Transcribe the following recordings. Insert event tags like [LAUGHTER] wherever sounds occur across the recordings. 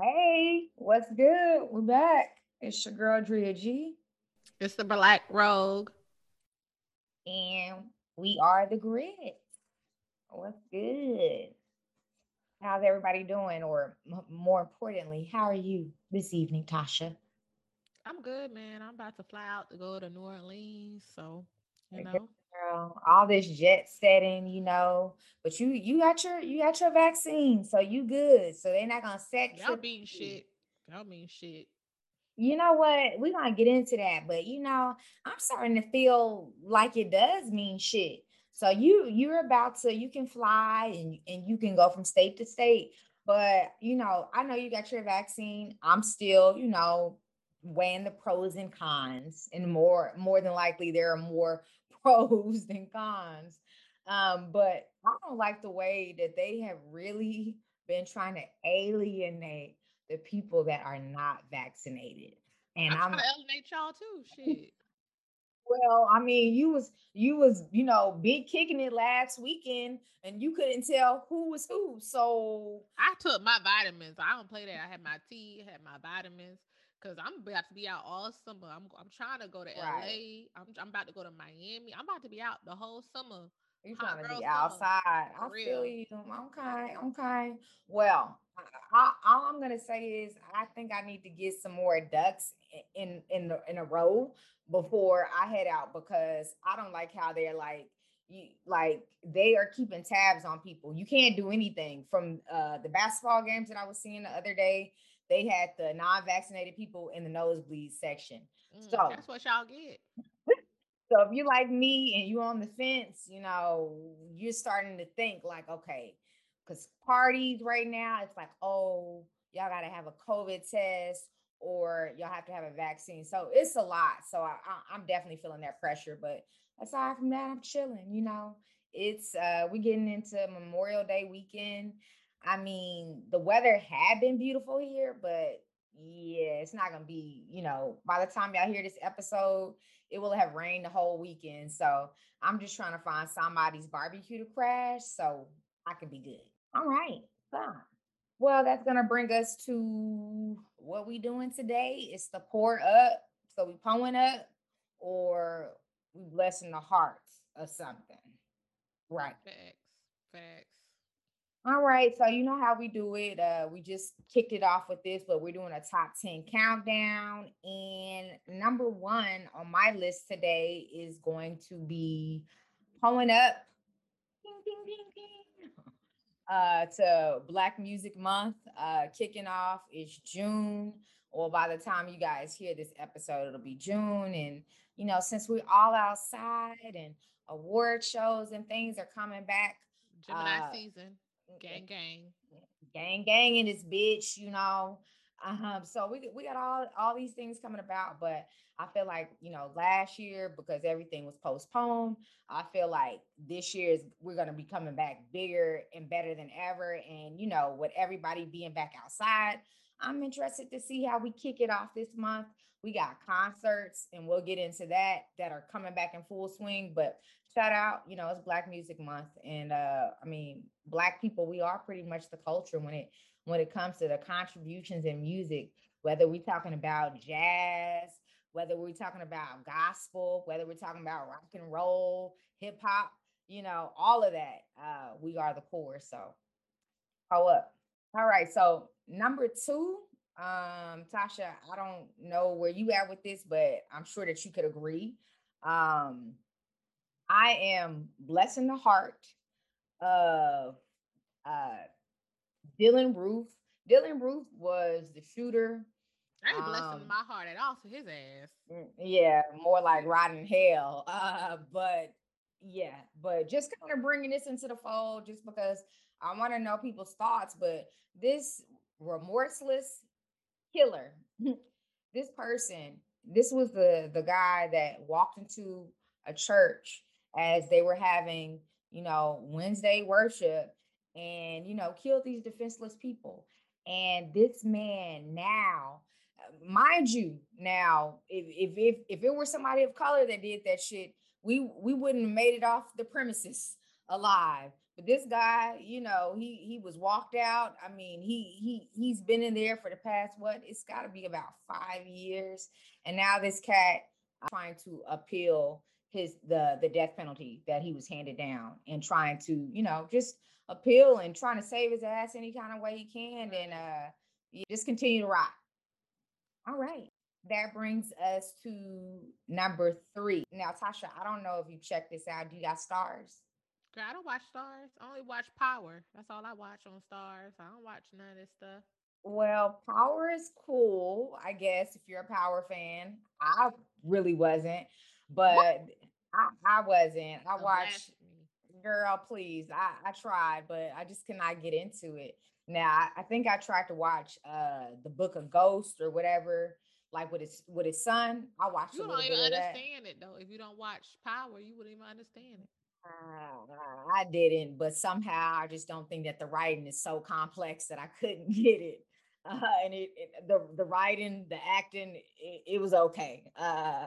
Hey, what's good? We're back. It's your girl Drea G. It's the Black Rogue. And we are the grid. What's good? How's everybody doing? Or m- more importantly, how are you this evening, Tasha? I'm good, man. I'm about to fly out to go to New Orleans. So, you know, Girl, all this jet setting, you know, but you you got your you got your vaccine, so you good. So they're not gonna set y'all mean shit. Y'all mean shit. You know what? We're gonna get into that, but you know, I'm starting to feel like it does mean shit. So you you're about to you can fly and and you can go from state to state, but you know, I know you got your vaccine. I'm still, you know, weighing the pros and cons, and more more than likely there are more pros [LAUGHS] than cons. Um, but I don't like the way that they have really been trying to alienate the people that are not vaccinated. And I'm I'm trying to alienate y'all too. Shit. [LAUGHS] well, I mean, you was you was, you know, big kicking it last weekend and you couldn't tell who was who. So I took my vitamins. I don't play that. I had my tea, had my vitamins. Cause I'm about to be out all summer. I'm I'm trying to go to Right. LA. I'm I'm about to go to Miami. I'm about to be out the whole summer. you trying to be summer. outside. I For feel real. you. Okay, okay. Well, I, I, all I'm gonna say is I think I need to get some more ducks in in the in a row before I head out because I don't like how they're like you like they are keeping tabs on people. You can't do anything from uh the basketball games that I was seeing the other day. They had the non-vaccinated people in the nosebleed section. Mm, So that's what y'all get. [LAUGHS] so if you like me and you on the fence, you know, you're starting to think like, okay, because parties right now, it's like, oh, y'all got to have a COVID test or y'all have to have a vaccine. So it's a lot. So I, I, I'm definitely feeling that pressure. But aside from that, I'm chilling. You know, it's uh we getting into Memorial Day weekend. I mean, the weather had been beautiful here, but yeah, it's not gonna be, you know, by the time y'all hear this episode, it will have rained the whole weekend. So I'm just trying to find somebody's barbecue to crash so I can be good. All right. Fine. Well, that's gonna bring us to what we doing today. It's the pour up. So we pouring up or we blessing the hearts of something. Right. Facts. Facts. All right, so you know how we do it. Uh, we just kicked it off with this, but we're doing a top 10 countdown. And number one on my list today is going to be pulling up ding, ding, ding, ding, [LAUGHS] uh, to Black Music Month. Uh, kicking off is June, or by the time you guys hear this episode, it'll be June. And you know, since we're all outside and award shows and things are coming back, Gemini uh, season. Gang gang. gang gang in this bitch, you know. Um, so we we got all all these things coming about, but I feel like you know last year because everything was postponed. I feel like this year is we're gonna be coming back bigger and better than ever, and you know with everybody being back outside, I'm interested to see how we kick it off this month. We got concerts, and we'll get into that that are coming back in full swing, but shout out you know it's black music month and uh i mean black people we are pretty much the culture when it when it comes to the contributions in music whether we're talking about jazz whether we're talking about gospel whether we're talking about rock and roll hip hop you know all of that uh we are the core so. How up. All right so number two um tasha i don't know where you at with this but i'm sure that you could agree um I am blessing the heart of uh Dylann Roof. Dylann Roof was the shooter. I ain't blessing Um, my heart at all to his ass. Mm, Yeah, more like riding hell. [LAUGHS] Uh, but yeah, but just kind of bringing this into the fold just because I want to know people's thoughts. But this remorseless killer, [LAUGHS] this person, this was the the guy that walked into a church as they were having, you know, Wednesday worship and you know, killed these defenseless people. And this man now mind you now if, if if if it were somebody of color that did that shit we we wouldn't have made it off the premises alive. But this guy, you know, he he was walked out. I mean, he he he's been in there for the past what? It's got to be about five years, and now this cat trying to appeal his the the death penalty that he was handed down and trying to you know just appeal and trying to save his ass any kind of way he can and uh you just continue to rock all right that brings us to number three now tasha i don't know if you checked this out do you got Starz Girl, I don't watch Starz. I only watch Power. That's all I watch on Starz. I don't watch none of this stuff. Well, Power is cool, I guess, if you're a Power fan. I really wasn't, but I, I wasn't. I watched, girl, please. I, I tried, but I just cannot get into it. Now, I, I think I tried to watch uh the Book of Ghost or whatever, like with his with his son. I watched. It. You don't even understand it though. If you don't watch Power, you wouldn't even understand it. I didn't, but somehow I just don't think that the writing is so complex that I couldn't [LAUGHS] get it. Uh, and it, it, the the writing, the acting, it, it was okay. Uh,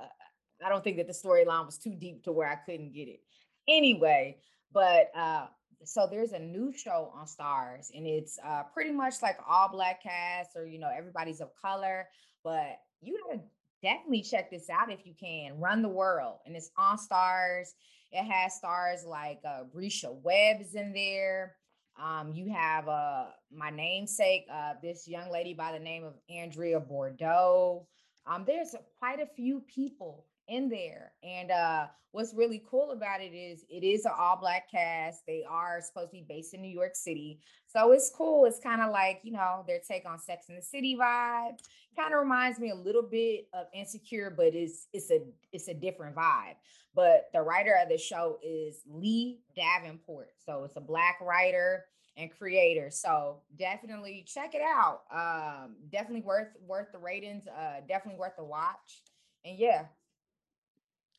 I don't think that the storyline was too deep to where I couldn't get it. Anyway, but uh, so there's a new show on Starz, and it's uh, pretty much like all black cast, or you know everybody's of color. But you gotta definitely check this out if you can. Run the World, and it's on Starz. It has stars like uh, Bresha Webb's in there. Um, you have uh, my namesake, uh, this young lady by the name of Andrea Bordeaux. Um, there's quite a few people in there. And uh, what's really cool about it is it is an all black cast. They are supposed to be based in New York City. So it's cool. It's kind of like, you know, their take on Sex in the City vibe. Kind of reminds me a little bit of Insecure, but it's it's a it's a different vibe. But the writer of the show is Leigh Davenport. So it's a black writer and creator. So definitely check it out. Um, definitely worth worth the ratings. Uh, definitely worth the watch. And yeah.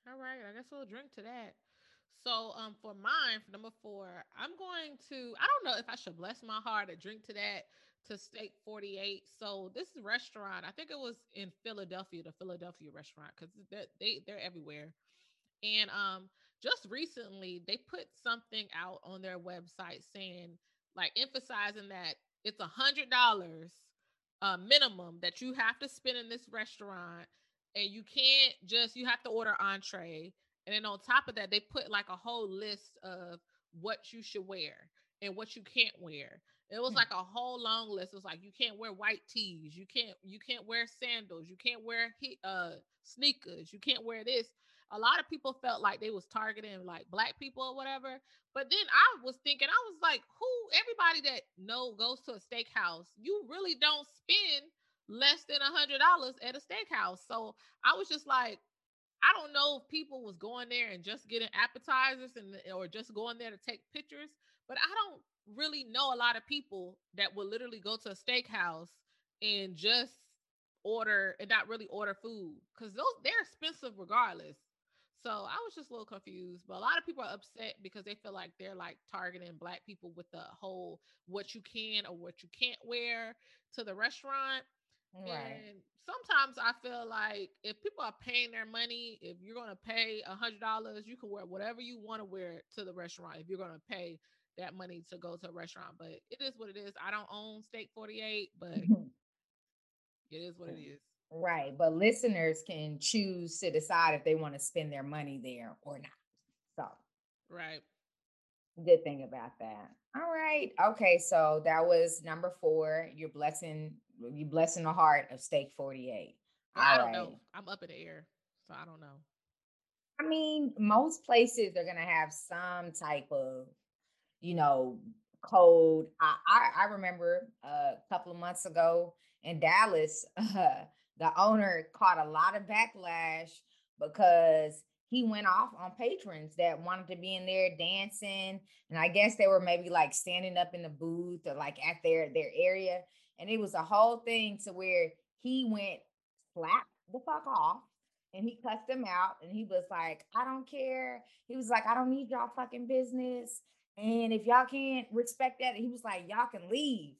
All right, I guess we'll drink to that. So um for mine, for number four, I'm going to I don't know if I should bless my heart or drink to that to Steak 48. So this restaurant, I think it was in Philadelphia, the Philadelphia restaurant, because they they're everywhere. And um, just recently, they put something out on their website saying, like, emphasizing that it's a hundred dollars uh, minimum that you have to spend in this restaurant, and you can't just you have to order entree. And then on top of that, they put like a whole list of what you should wear and what you can't wear. It was hmm. like a whole long list. It was like you can't wear white tees, you can't you can't wear sandals, you can't wear uh sneakers, you can't wear this a lot of people felt like they was targeting like black people or whatever. But then I was thinking, I was like, who everybody that know goes to a steakhouse, you really don't spend less than a hundred dollars at a steakhouse. So I was just like, I don't know if people was going there and just getting appetizers and or just going there to take pictures, but I don't really know a lot of people that would literally go to a steakhouse and just order and not really order food because those they're expensive regardless. So I was just a little confused, but a lot of people are upset because they feel like they're like targeting black people with the whole what you can or what you can't wear to the restaurant. Right. And sometimes I feel like if people are paying their money, if you're going to pay a hundred dollars, you can wear whatever you want to wear to the restaurant. If you're going to pay that money to go to a restaurant, but it is what it is. I don't own Steak 48, but [LAUGHS] it is what it is. Right. But listeners can choose to decide if they want to spend their money there or not. So, right. Good thing about that. All right. Okay. So that was number four. You're blessing, you blessing the heart of Steak 48. All I don't right. know. I'm up in the air. So I don't know. I mean, most places are going to have some type of, you know, code. I, I, I remember a couple of months ago in Dallas, uh, [LAUGHS] the owner caught a lot of backlash because he went off on patrons that wanted to be in there dancing and i guess they were maybe like standing up in the booth or like at their their area and it was a whole thing to where he went slap the fuck off and he cussed them out and he was like i don't care. He was like i don't need y'all fucking business. And if y'all can't respect that he was like y'all can leave.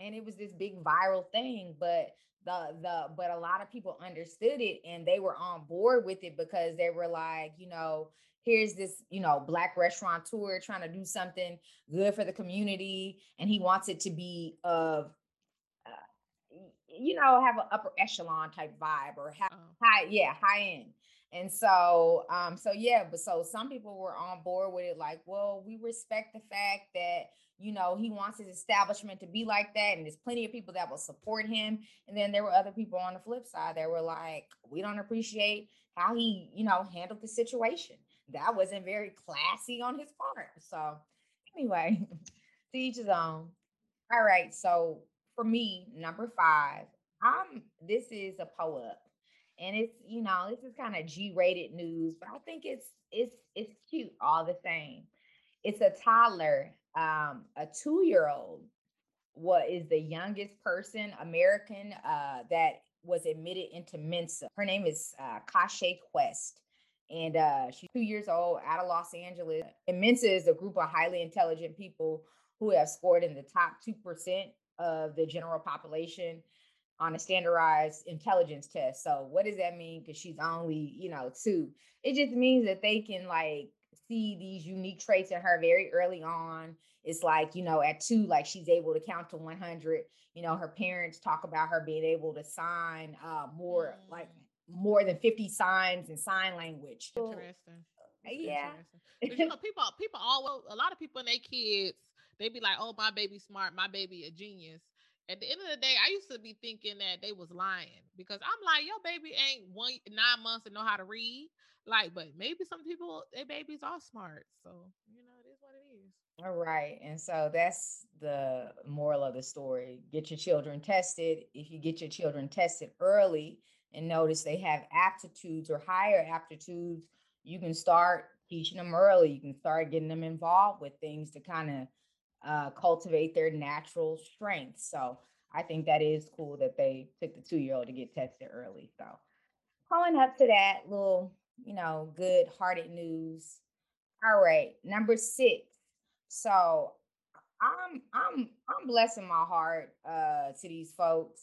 And it was this big viral thing but the the but a lot of people understood it and they were on board with it because they were like you know here's this, you know, black restaurateur trying to do something good for the community, and he wants it to be of, you know, have an upper echelon type vibe or have oh. high, yeah, high end. And so, um, so yeah, but so some people were on board with it, like, well, we respect the fact that you know he wants his establishment to be like that, and there's plenty of people that will support him. And then there were other people on the flip side that were like, we don't appreciate how he, you know, handled the situation. That wasn't very classy on his part. So, anyway, [LAUGHS] to each his own. All right, so for me, number five, I'm this is a po-up and it's you know this is kind of g-rated news but i think it's it's it's cute all the same. It's a toddler um a two-year-old what is the youngest person american uh that was admitted into mensa. Her name is uh kashe quest and uh she's two years old out of los angeles. And mensa is a group of highly intelligent people who have scored in the top 2% of the general population on a standardized intelligence test. So what does that mean? Because she's only, you know, two. It just means that they can like see these unique traits in her very early on. It's like, you know, at two, like she's able to count to 100. You know, her parents talk about her being able to sign uh, more, mm. like more than 50 signs in sign language. Interesting. That's yeah. Interesting. you know, people, people all, a lot of people and their kids, they be like, oh, my baby smart, my baby a genius at the end of the day, I used to be thinking that they was lying because I'm like, your baby ain't one nine months and know how to read. Like, but maybe some people, their babies are smart. So, you know, it is what it is. All right. And so that's the moral of the story. Get your children tested. If you get your children tested early and notice they have aptitudes or higher aptitudes, you can start teaching them early. You can start getting them involved with things to kind of uh, cultivate their natural strengths. So I think that is cool that they took the two year old to get tested early. So calling up to that little, you know, good hearted news. All right, number six. So I'm I'm I'm blessing my heart uh, to these folks,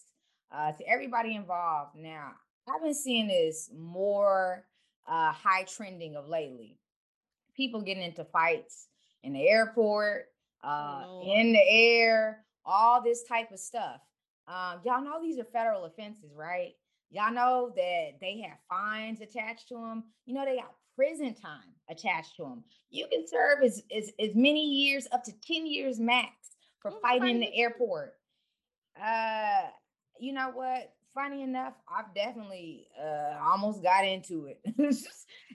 uh, to everybody involved. Now I've been seeing this more uh, high trending of lately. People getting into fights in the airport, uh, oh. in the air, all this type of stuff. Um, y'all know these are federal offenses, right? Y'all know that they have fines attached to them. You know, they got prison time attached to them. You can serve as, as, as many years, up to 10 years max, for fighting in the airport. Uh, you know what? Funny enough, I've definitely uh, almost got into it, [LAUGHS]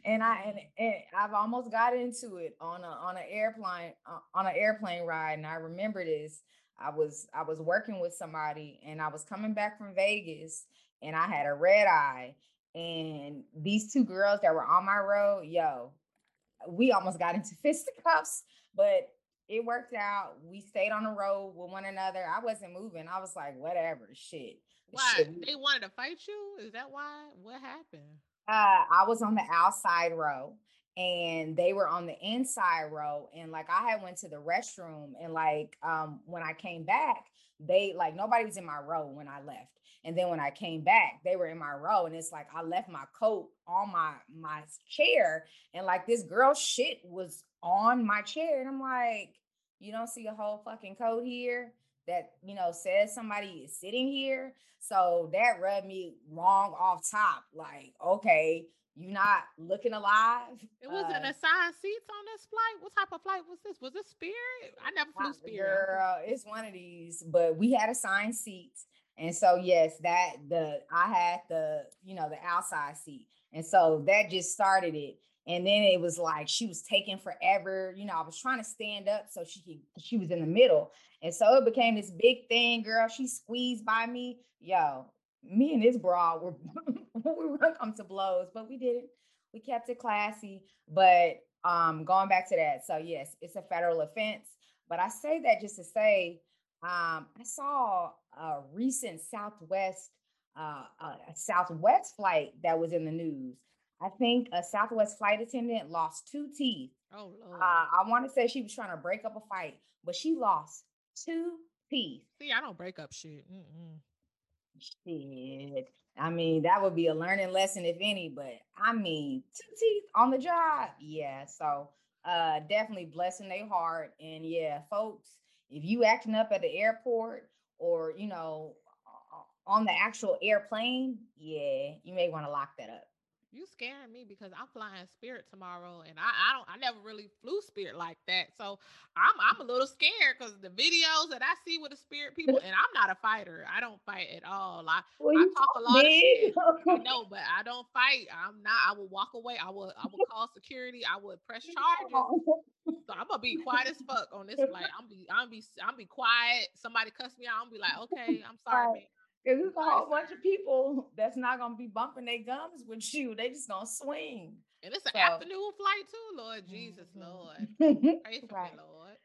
and I and, and, I've almost got into it on a on an airplane uh, on an airplane ride. And I remember this. I was I was working with somebody, and I was coming back from Vegas, and I had a red eye, and these two girls that were on my road, yo, we almost got into [LAUGHS] fisticuffs, but it worked out. We stayed on the road with one another. I wasn't moving. I was like, whatever, shit. Why? They wanted to fight you? Is that why? What happened? Uh, I was on the outside row and they were on the inside row. And like I had went to the restroom and like um when I came back, they like nobody was in my row when I left. And then when I came back, they were in my row, and it's like I left my coat on my my chair, and like this girl shit was on my chair, and I'm like, you don't see a whole fucking coat here that you know says somebody is sitting here. So that rubbed me wrong off top. Like, okay, you're not looking alive. It wasn't uh, assigned seats on this flight. What type of flight was this? Was it Spirit? I never flew Spirit. Girl, it's one of these, but we had assigned seats. And so yes, that the I had the, you know, the outside seat. And so that just started it. And then it was like she was taking forever. You know, I was trying to stand up so she could, she was in the middle. And so it became this big thing, girl. She squeezed by me. Yo, me and this broad were [LAUGHS] we were gonna come to blows, but we didn't. We kept it classy. But um going back to that, so yes, it's a federal offense. But I say that just to say, um, I saw a recent Southwest uh, a Southwest flight that was in the news. I think a Southwest flight attendant lost two teeth. Oh, Lord. Uh, I want to say she was trying to break up a fight, but she lost two teeth. See, I don't break up shit. Mm-mm. Shit. I mean, that would be a learning lesson, if any, but I mean, two teeth on the job. Yeah. So uh definitely blessing their heart. And yeah, folks, if you acting up at the airport or you know on the actual airplane, yeah, you may want to lock that up you scaring me because I'm flying Spirit tomorrow, and I, I don't I never really flew Spirit like that, so I'm I'm a little scared because the videos that I see with the Spirit people, [LAUGHS] and I'm not a fighter. I don't fight at all. I, well, I talk a lot me. of shit. [LAUGHS] Know, but I don't fight. I'm not. I will walk away. I will I will call security. I would press [LAUGHS] charges. So I'm gonna be quiet as fuck on this flight. I'm be I'm be I'm be quiet. Somebody cuss me out. I'm be like, okay, I'm sorry, man. Because it's a whole bunch of people that's not gonna be bumping their gums with you. They just gonna swing. And it's an so, afternoon flight too, Lord Jesus, mm-hmm. Lord. [LAUGHS] Pray for right. me, Lord.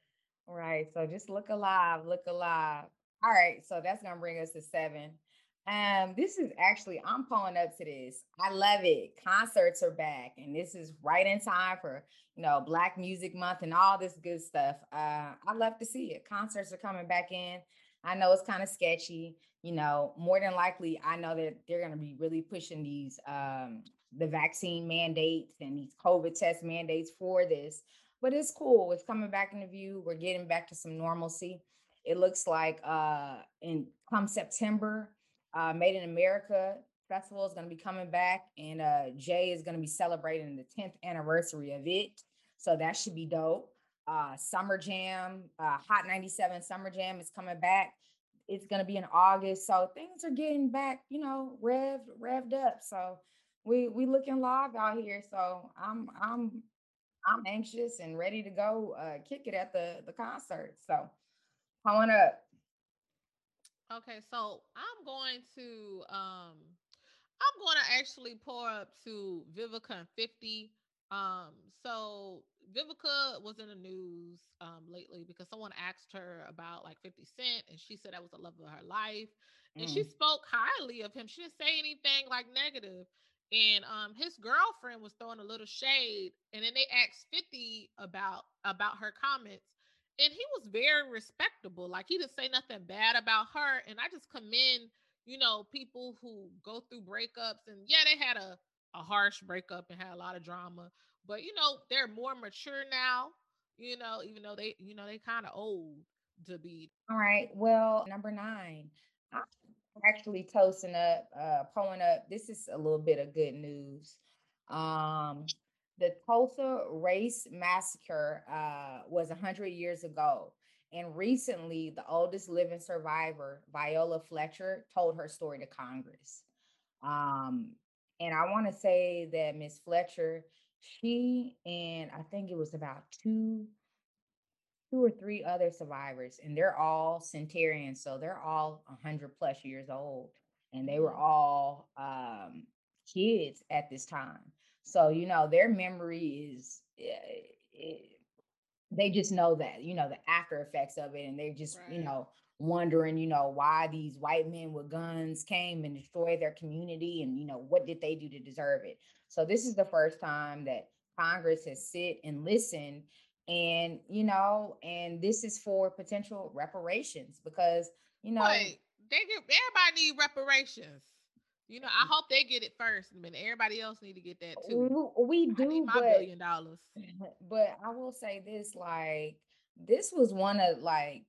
Right. So just look alive, look alive. All right. So that's gonna bring us to seven. Um, this is actually I'm pulling up to this. I love it. Concerts are back, and this is right in time for you know Black Music Month and all this good stuff. Uh, I love to see it. Concerts are coming back in. I know it's kind of sketchy you know, more than likely, I know that they're going to be really pushing these um, the vaccine mandates and these COVID test mandates for this. But it's cool. It's coming back into view. We're getting back to some normalcy. It looks like uh, in come September, uh, Made in America festival is going to be coming back, and uh, Jay is going to be celebrating the 10th anniversary of it. So that should be dope. Uh, Summer Jam, uh, Hot 97 Summer Jam is coming back it's going to be in August. So things are getting back, you know, revved, revved up. So we we looking live out here. So I'm I'm I'm anxious and ready to go uh, kick it at the the concert. So pulling up. Okay, so I'm going to um I'm going to actually pour up to Vivica 50. Um, so Vivica was in the news um, lately because someone asked her about like 50 Cent and she said that was the love of her life. And mm. she spoke highly of him. She didn't say anything like negative. And um, his girlfriend was throwing a little shade. And then they asked 50 about about her comments. And he was very respectable. Like he didn't say nothing bad about her. And I just commend, you know, people who go through breakups. And yeah, they had a, a harsh breakup and had a lot of drama but you know, they're more mature now, you know, even though they, you know, they kind of old to be. All right. Well, number nine. I'm actually toasting up, uh, pulling up. This is a little bit of good news. Um, the Tulsa Race Massacre uh, was 100 years ago. And recently, the oldest living survivor, Viola Fletcher, told her story to Congress. Um, and I want to say that Miss Fletcher, she and I think it was about two two or three other survivors and they're all centurions so they're all 100 plus years old and they were mm-hmm. all um, kids at this time so you know their memory is it, eh, it, they just know that you know the after effects of it and they're just right. you know wondering you know why these white men with guns came and destroyed their community and you know what did they do to deserve it so this is the first time that Congress has sit and listened and you know and this is for potential reparations because you know Wait, they get everybody need reparations. You know i mm. hope they get it first I mean, everybody else need to get that too. We do my but, billion dollars. [LAUGHS] but i will say this like this was one of like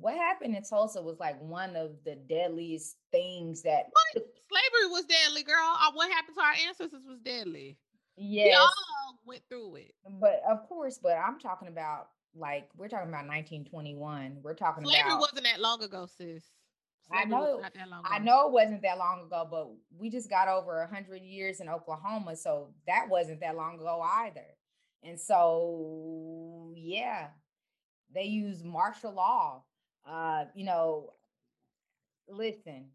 what happened in tulsa was like one of the deadliest things that what? slavery was deadly girl uh, what happened to our ancestors was deadly Yes. We all went through it. But of course, but I'm talking about like we're talking about 1921. We're talking Slavery about wasn't that long ago, sis. Slavery I know I know it wasn't that long ago, but we just got over 100 years in Oklahoma, so that wasn't that long ago either. And so yeah, they use martial law. Uh, you know, listen,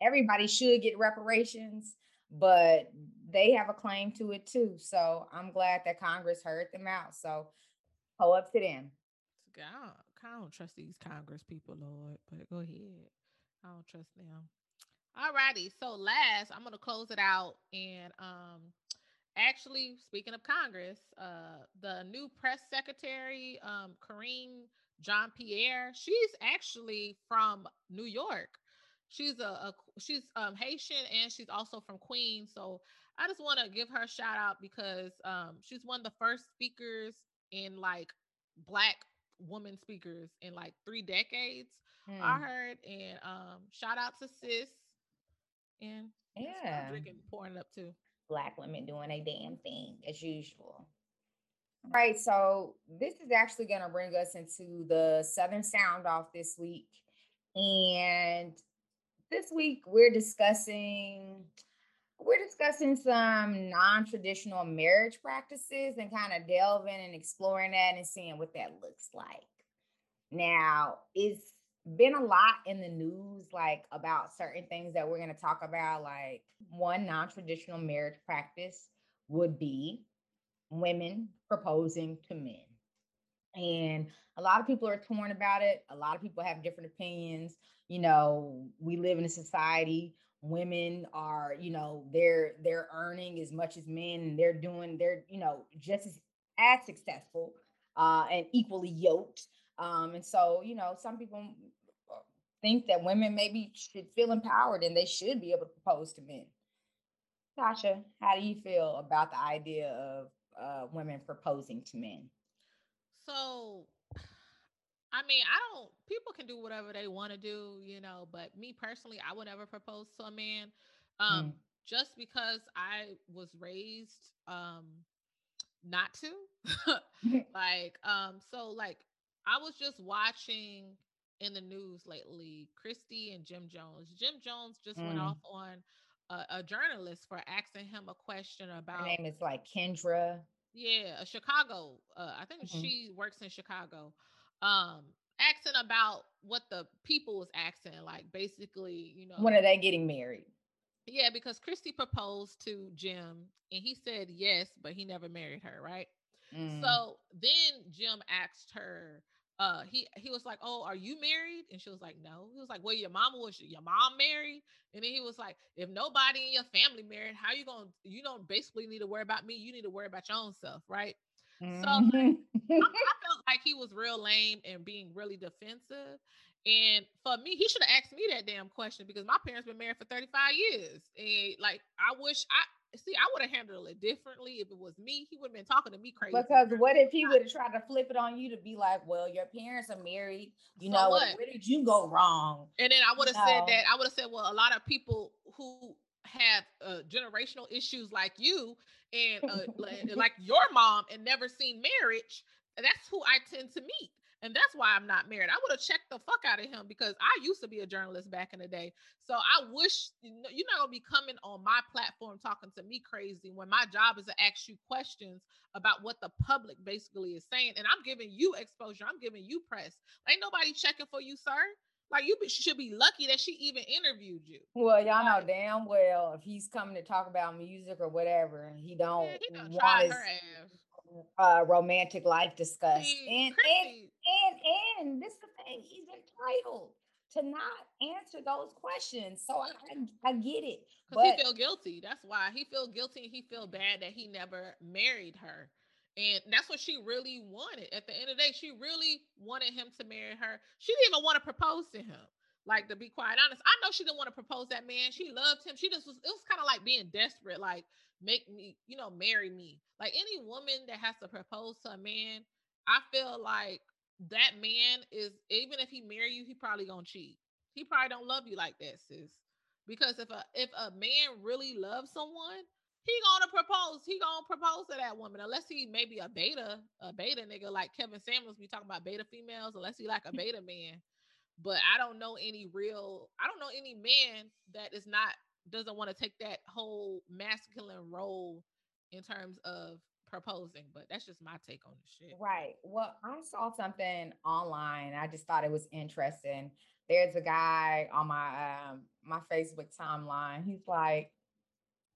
everybody should get reparations, but they have a claim to it too. So I'm glad that Congress heard them out. So ho up to them. God, I don't trust these Congress people, Lord. But go ahead. I don't trust them. All righty. So last, I'm gonna close it out. And um actually speaking of Congress, uh the new press secretary, um, Karine Jean Pierre, she's actually from New York. she's a, a she's um Haitian and she's also from Queens. So I just want to give her a shout out because um she's one of the first speakers in like black woman speakers in like three decades. Mm. I heard and um shout out to sis and yeah drinking pouring up too. Black women doing a damn thing as usual. All right, so this is actually going to bring us into the Southern Sound Off this week. And this week we're discussing we're discussing some non-traditional marriage practices and kind of delving and exploring that and seeing what that looks like. Now, it's been a lot in the news like about certain things that we're going to talk about like one non-traditional marriage practice would be women proposing to men. And a lot of people are torn about it. A lot of people have different opinions. You know, we live in a society women are you know they're they're earning as much as men and they're doing they're you know just as, as successful uh and equally yoked um and so you know some people think that women maybe should feel empowered and they should be able to propose to men tasha how do you feel about the idea of uh women proposing to men so I mean, I don't. People can do whatever they want to do, you know. But me personally, I would never propose to a man, um, mm. just because I was raised um, not to. [LAUGHS] [LAUGHS] like, um, so like, I was just watching in the news lately, Chrissy and Jim Jones. Jim Jones just mm. went off on a, a, journalist for asking him a question about. Her name is like Kendra. Yeah, a Chicago. Uh, I think mm-hmm. she works in Chicago um asking about what the people was asking like basically you know when are they getting married yeah because chrissy proposed to jim and he said yes but he never married her right mm. so then jim asked her uh he he was like oh are you married? And she was like no. He was like well your mama was your mom married? And then he was like if nobody in your family married how you gonna you don't basically need to worry about me. You need to worry about your own self right? Mm-hmm. so I, I [LAUGHS] felt like he was real lame and being really defensive. And for me, he should have asked me that damn question because my parents been married for 35 years. And like I wish I see, I would have handled it differently if it was me. He would have been talking to me crazy. Because what if he would have tried to flip it on you to be like, "Well, your parents are married. You so know, what? where did you go wrong?" And then I would have said that. I would have said, "Well, a lot of people who have uh, generational issues like you and uh, [LAUGHS] like your mom and never seen marriage. That's who I tend to meet." And that's why I'm not married. I would have checked the fuck out of him because I used to be a journalist back in the day. So I wish you're not gonna be coming on my platform talking to me crazy when my job is to ask you questions about what the public basically is saying. And I'm giving you exposure. I'm giving you press. Ain't nobody checking for you, sir. Like you should be lucky that she even interviewed you. Well, y'all know damn well if he's coming to talk about music or whatever, he don't, yeah, he don't want his, uh, romantic life discussed. And, and and and this is the thing, he's entitled to not answer those questions. So I I, I get it. Because he feel guilty. That's why he feel guilty and he feel bad that he never married her. And that's what she really wanted. At the end of the day, she really wanted him to marry her. She didn't even want to propose to him. Like to be quite honest, I know she didn't want to propose that man. She loved him. She just was. It was kind of like being desperate. Like make me, you know, marry me. Like any woman that has to propose to a man, I feel like that man is even if he marry you, he probably gonna cheat. He probably don't love you like that, sis. Because if a if a man really loves someone, he gonna propose. He gonna propose to that woman, unless he maybe a beta, a beta nigga like Kevin Samuels. We talking about beta females, unless he like a beta man. But I don't know any real. I don't know any man that is not doesn't want to take that whole masculine role in terms of proposing, but that's just my take on the shit. Right. Well, I saw something online. I just thought it was interesting. There's a guy on my um my Facebook timeline. He's like,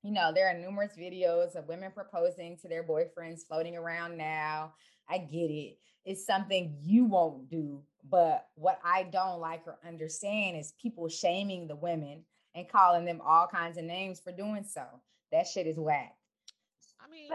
you know, there are numerous videos of women proposing to their boyfriends floating around now. I get it. It's something you won't do, but what I don't like or understand is people shaming the women and calling them all kinds of names for doing so. That shit is whack. I mean.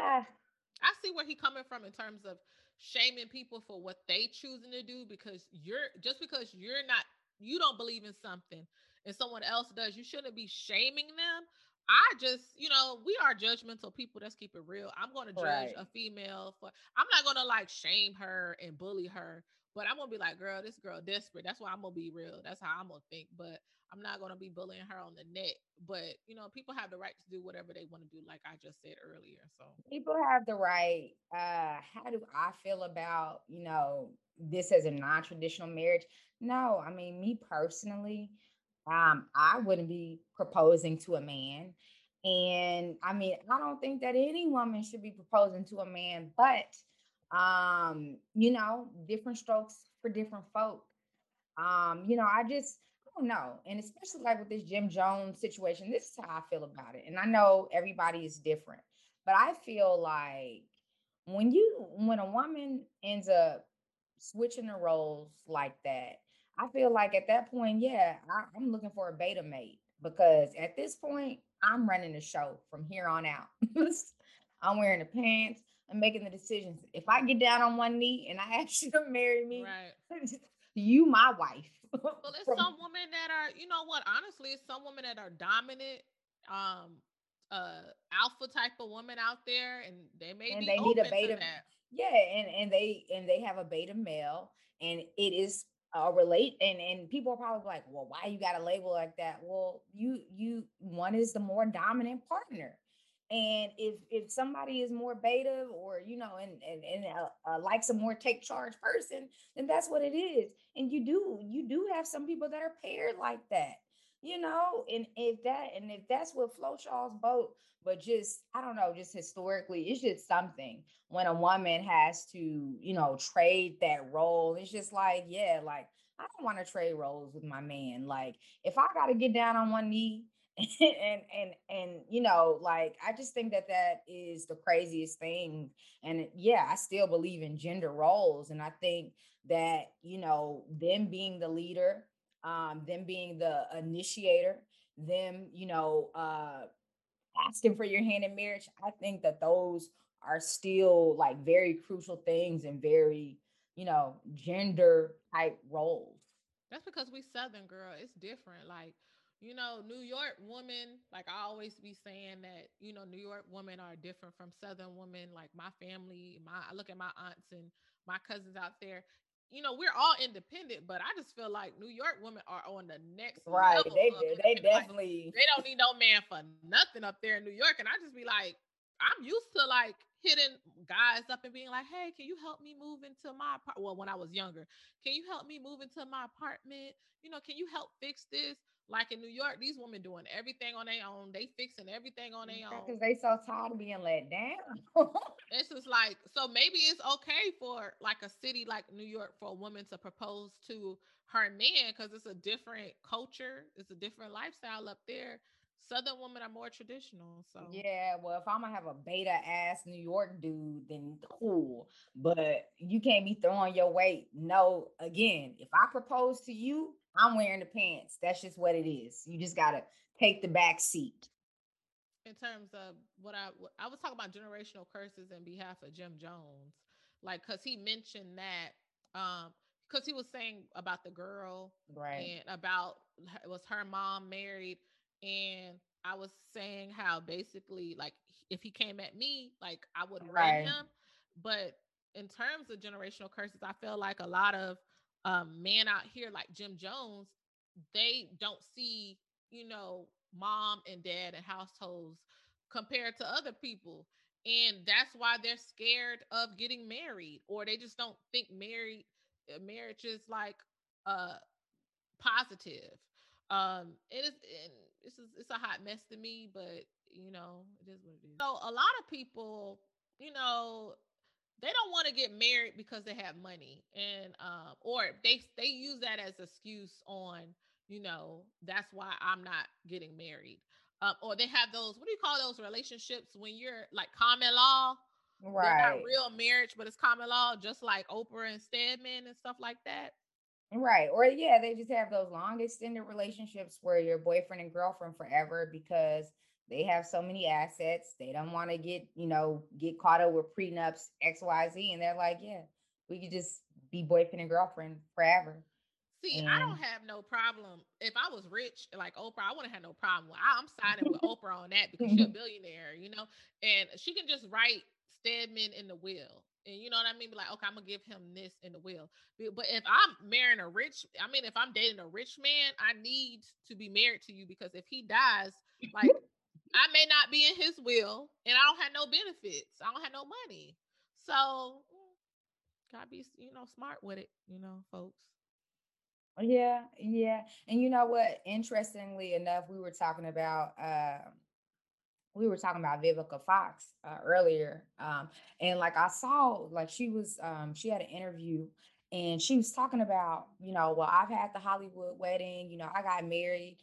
I see where he coming from in terms of shaming people for what they choosing to do because you're just because you're not you don't believe in something and someone else does, you shouldn't be shaming them. I just, you know, we are judgmental people. Let's keep it real. I'm going to judge right. a female for, I'm not going to like shame her and bully her, but I'm to be like, girl, this girl desperate. That's why I'm to be real. That's how I'm to think. But I'm not to be bullying her on the net. But, you know, people have the right to do whatever they want to do, like I just said earlier. So people have the right. Uh, how do I feel about, you know, this as a non traditional marriage? No, I mean, me personally, um, I wouldn't be proposing to a man. And I mean, I don't think that any woman should be proposing to a man, but um, you know, different strokes for different folk. Um, you know, I just I don't know. And especially like with this Jim Jones situation, this is how I feel about it. And I know everybody is different, but I feel like when you when a woman ends up switching the roles like that, I feel like at that point, yeah, I, I'm looking for a beta mate because at this point, I'm running the show from here on out. [LAUGHS] I'm wearing the pants. I'm making the decisions. If I get down on one knee and I [LAUGHS] ask you to marry me, right. [LAUGHS] you my wife. well, there's from- some women that are, you know what? Honestly, it's some women that are dominant, um, uh, alpha type of woman out there, and they may and they need a beta. Yeah, and and they and they have a beta male, and it is uh, relate and and people are probably like well why you got a label like that well you you one is the more dominant partner and if if somebody is more beta or you know and and, and uh, uh, likes a more take charge person then that's what it is. And you do you do have some people that are paired like that you know? And if that and if that's what Shaw's boat but just i don't know just historically it's just something when a woman has to you know trade that role it's just like yeah like i don't want to trade roles with my man. Like if i gotta get down on one knee [LAUGHS] and and and you know like i just think that that is the craziest thing and yeah i still believe in gender roles and i think that you know them being the leader um them being the initiator them you know uh asking for your hand in marriage, I think that those are still like very crucial things and very, you know, gender type roles. That's because we Southern girl. It's different. Like, you know, New York women, like I always be saying that, you know, New York women are different from Southern women. Like my family, my I look at my aunts and my cousins out there you know, we're all independent, but I just feel like New York women are on the next right. They they definitely like, they don't need no man for nothing up there in New York, and I just be like, I'm used to like hitting guys up and being like, "Hey, can you help me move into my apartment?" Well, when I was younger, can you help me move into my apartment? You know, can you help fix this? Like in New York, these women doing everything on their own. They fixing everything on their own. Because they so tired of being let down. [LAUGHS] it's just like so maybe it's okay for like a city like New York for a woman to propose to her man because it's a different culture, it's a different lifestyle up there. Southern women are more traditional. So yeah, well, if I'm gonna have a beta ass New York dude, then cool. But you can't be throwing your weight. No, again, if I propose to you, I'm wearing the pants. That's just what it is. You just gotta take the back seat. In terms of what I what, I was talking about generational curses in behalf of Jim Jones, like because he mentioned that um because he was saying about the girl right and about was her mom married and I was saying how basically like if he came at me like I would right. him but in terms of generational curses I feel like a lot of um, man out here like Jim Jones, they don't see, you know, mom and dad and households compared to other people. And that's why they're scared of getting married, or they just don't think married uh, marriage is like uh positive. Um, it is it's it's a hot mess to me, but you know, it is what it is. So a lot of people, you know, they don't want to get married because they have money and um or they they use that as excuse on you know that's why i'm not getting married. Um or they have those what do you call those relationships when you're like common law? Right not real marriage but it's common law just like oprah and stedman and stuff like that? Right or yeah they just have those long extended relationships where you're boyfriend and girlfriend forever because they have so many assets. They don't want to get, you know, get caught up with prenups, XYZ. And they're like, yeah, we could just be boyfriend and girlfriend forever. See, and, I don't have no problem. If I was rich like Oprah, I wouldn't have no problem. I, am siding with [LAUGHS] Oprah on that because she's a billionaire, you know, and she can just write Stedman in the will. And you know what I mean? Be like, okay, I'm gonna give him this in the will. But if I'm marrying a rich, I mean, if I'm dating a rich man, I need to be married to you because if he dies, like I may not be in his will and I don't have no benefits. I don't have no money. So mm, gotta be, you know, smart with it, you know, folks. Yeah, yeah. And you know what? Interestingly enough, we were talking about uh, we were talking about Vivica Fox uh, earlier. Um, and like I saw, like she was um, she had an interview and she was talking about, you know, well, I've had the Hollywood wedding, you know, I got married,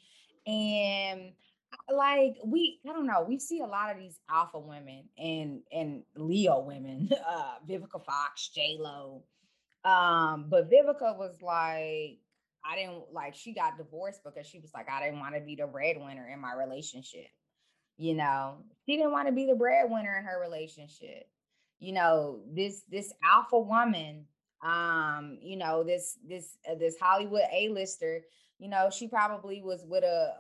and like we, I don't know, we see a lot of these alpha women and and Leo women, [LAUGHS] uh, Vivica Fox, J Lo. Um, but Vivica was like, I didn't like she got divorced because she was like, I didn't want to be the breadwinner in my relationship. You know, she didn't want to be the breadwinner in her relationship. You know, this this alpha woman, um, you know, this this uh, this Hollywood A-lister, you know, she probably was with a,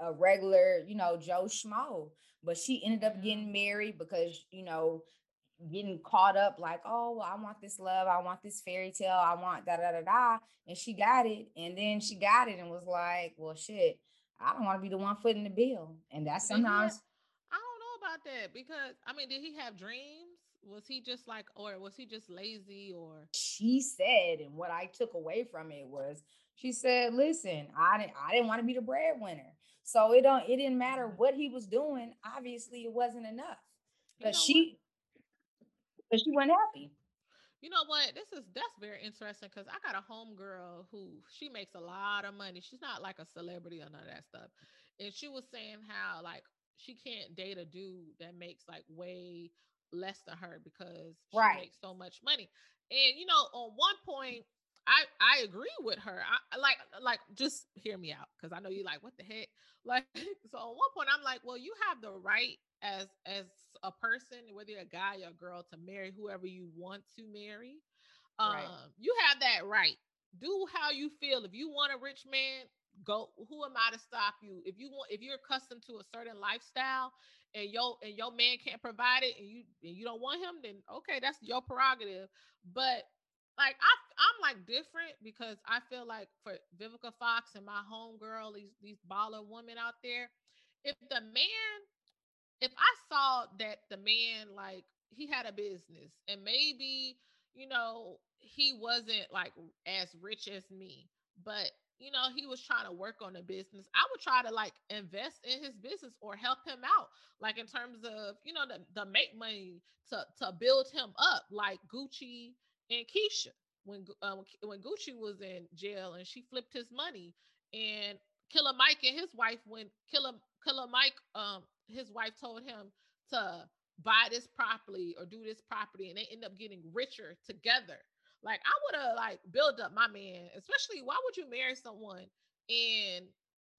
a a regular, you know, Joe Schmo, but she ended up getting mm-hmm. married because, you know, getting caught up like, oh, well, I want this love, I want this fairy tale, I want da da da da, and she got it, and then she got it and was like, well, shit, I don't want to be the one footing the bill, and that's sometimes. I don't know about that because I mean, did he have dreams? Was he just like, or was he just lazy? Or she said, and what I took away from it was, she said, "Listen, I didn't, I didn't want to be the breadwinner, so it don't, it didn't matter mm-hmm. what he was doing. Obviously, it wasn't enough but you know she." because she wasn't happy. You know what? This is that's very interesting because I got a home girl who she makes a lot of money. She's not like a celebrity or none of that stuff. And she was saying how like she can't date a dude that makes like way less than her because she right. makes so much money. And you know, on one point, I I agree with her. I like like just hear me out because I know you like what the heck. [LAUGHS] Like so, on one point, I'm like, well, you have the right as as a person, whether you're a guy or a girl, to marry whoever you want to marry. Right. Um, you have that right. Do how you feel. If you want a rich man, go. Who am I to stop you? If you want, if you're accustomed to a certain lifestyle, and your and your man can't provide it, and you and you don't want him, then okay, that's your prerogative. But like I, I'm like different because I feel like for Vivica Fox and my homegirl, these these baller women out there, if the man if I saw that the man like he had a business and maybe you know he wasn't like as rich as me, but you know he was trying to work on a business i would try to like invest in his business or help him out like in terms of you know the, the make money to to build him up like gucci and Keyshia. when uh, when gucci was in jail and she flipped his money and killer mike and his wife when killer killer mike um his wife told him to buy this property or do this property and they end up getting richer together. Like I would have like built up my man, especially why would you marry someone and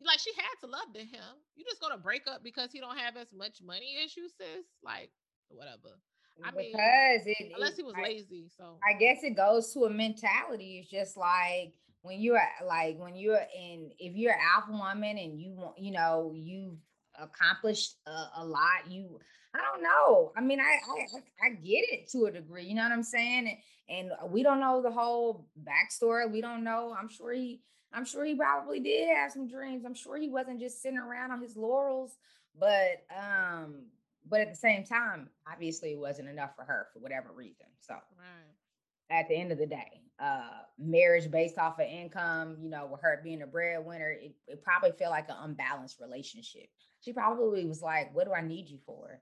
like she had to love to him. You just gonna break up because he don't have as much money as you, sis? Like whatever. I mean, because it, unless he was I, lazy. So I guess it goes to a mentality. It's just like when you're like when you're in if you're an alpha woman and you want you know you've accomplished a, a, lot. You, I don't know. I mean, I, I I get it to a degree. You know what I'm saying? And, and we don't know the whole backstory. We don't know. I'm sure he. I'm sure he probably did have some dreams. I'm sure he wasn't just sitting around on his laurels. But um, but at the same time, obviously it wasn't enough for her for whatever reason. So right. at the end of the day, uh marriage based off of income, you know, with her being a breadwinner, it, it probably felt like an unbalanced relationship she probably was like, What do I need you for?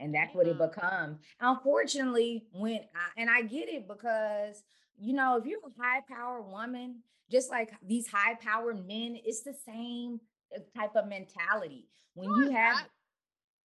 And that's what it become. Unfortunately, when I, and I get it because you know, if you're a high power woman, just like these high powered men, it's the same uh, type of mentality. When you have,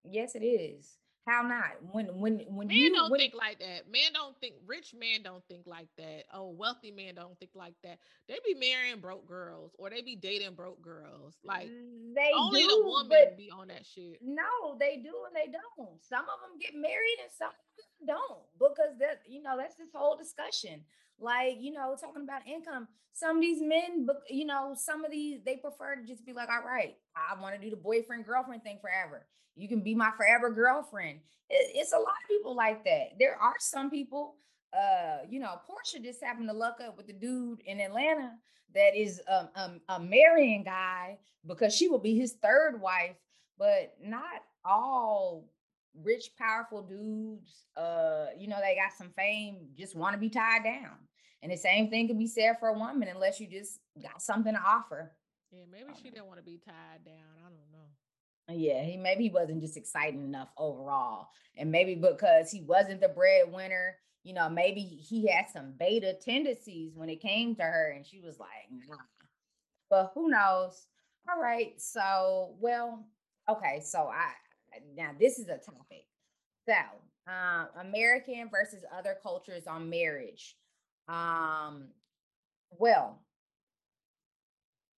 yes, it is. How not? When when when men you don't when, think like that. Men don't think rich men don't think like that. Oh, wealthy men don't think like that. They be marrying broke girls or they be dating broke girls. Like mm, they only do, the woman be on that shit. no, they do and they don't. Some of them get married and some of them don't because that you know that's this whole discussion. Like you know, talking about income. Some of these men, you know, some of these they prefer to just be like, all right, I want to do the boyfriend girlfriend thing forever. You can be my forever girlfriend. It, it's a lot of people like that. There are some people, uh, you know, Porsha just happened to luck up with the dude in Atlanta that is a marrying guy because she will be his third wife, but not all rich, powerful dudes, uh, you know, they got some fame, just want to be tied down. And the same thing can be said for a woman unless you just got something to offer. Yeah, maybe she didn't want to be tied down. I don't know. Yeah, he maybe he wasn't just exciting enough overall. And maybe because he wasn't the breadwinner, you know, maybe he had some beta tendencies when it came to her and she was like, nah. But who knows? All right. So, well, okay. So I now this is a topic. So, uh, American versus other cultures on marriage. Um, well,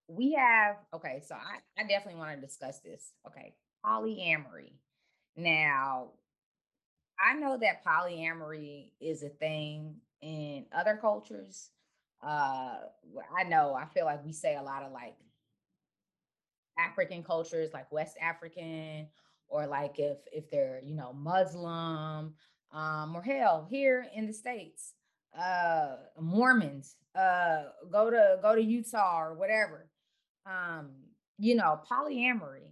we have okay so i, I definitely want to discuss this okay polyamory. Now i know that polyamory is a thing in other cultures uh i know i feel like we say a lot of like african cultures like west african or like if if they're you know muslim um or hell here in the states uh mormons uh go to go to utah or whatever um, you know, polyamory,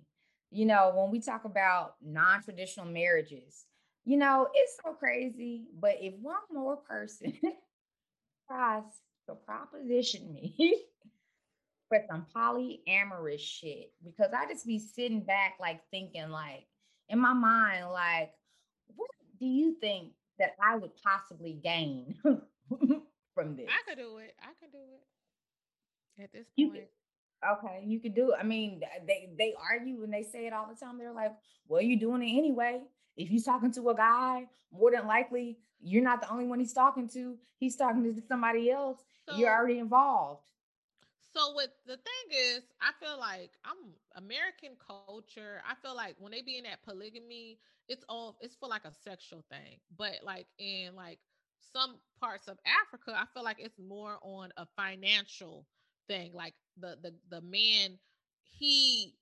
you know, when we talk about non-traditional marriages, you know, it's so crazy. But if one more person [LAUGHS] tries to proposition me [LAUGHS] for some polyamorous shit, because I just be sitting back like thinking, like, in my mind, like, what do you think that I would possibly gain [LAUGHS] from this? I could do it. I could do it. At this point. Okay, you could do it. I mean, they they argue and they say it all the time. They're like, "Well, you're doing it anyway. If you're talking to a guy, more than likely you're not the only one he's talking to. He's talking to somebody else. you're already involved." So what the thing is, I feel like I'm American culture. I feel like when they be in that polygamy, it's all it's for like a sexual thing. But like in like some parts of Africa, I feel like it's more on a financial thing. Like the the the man, he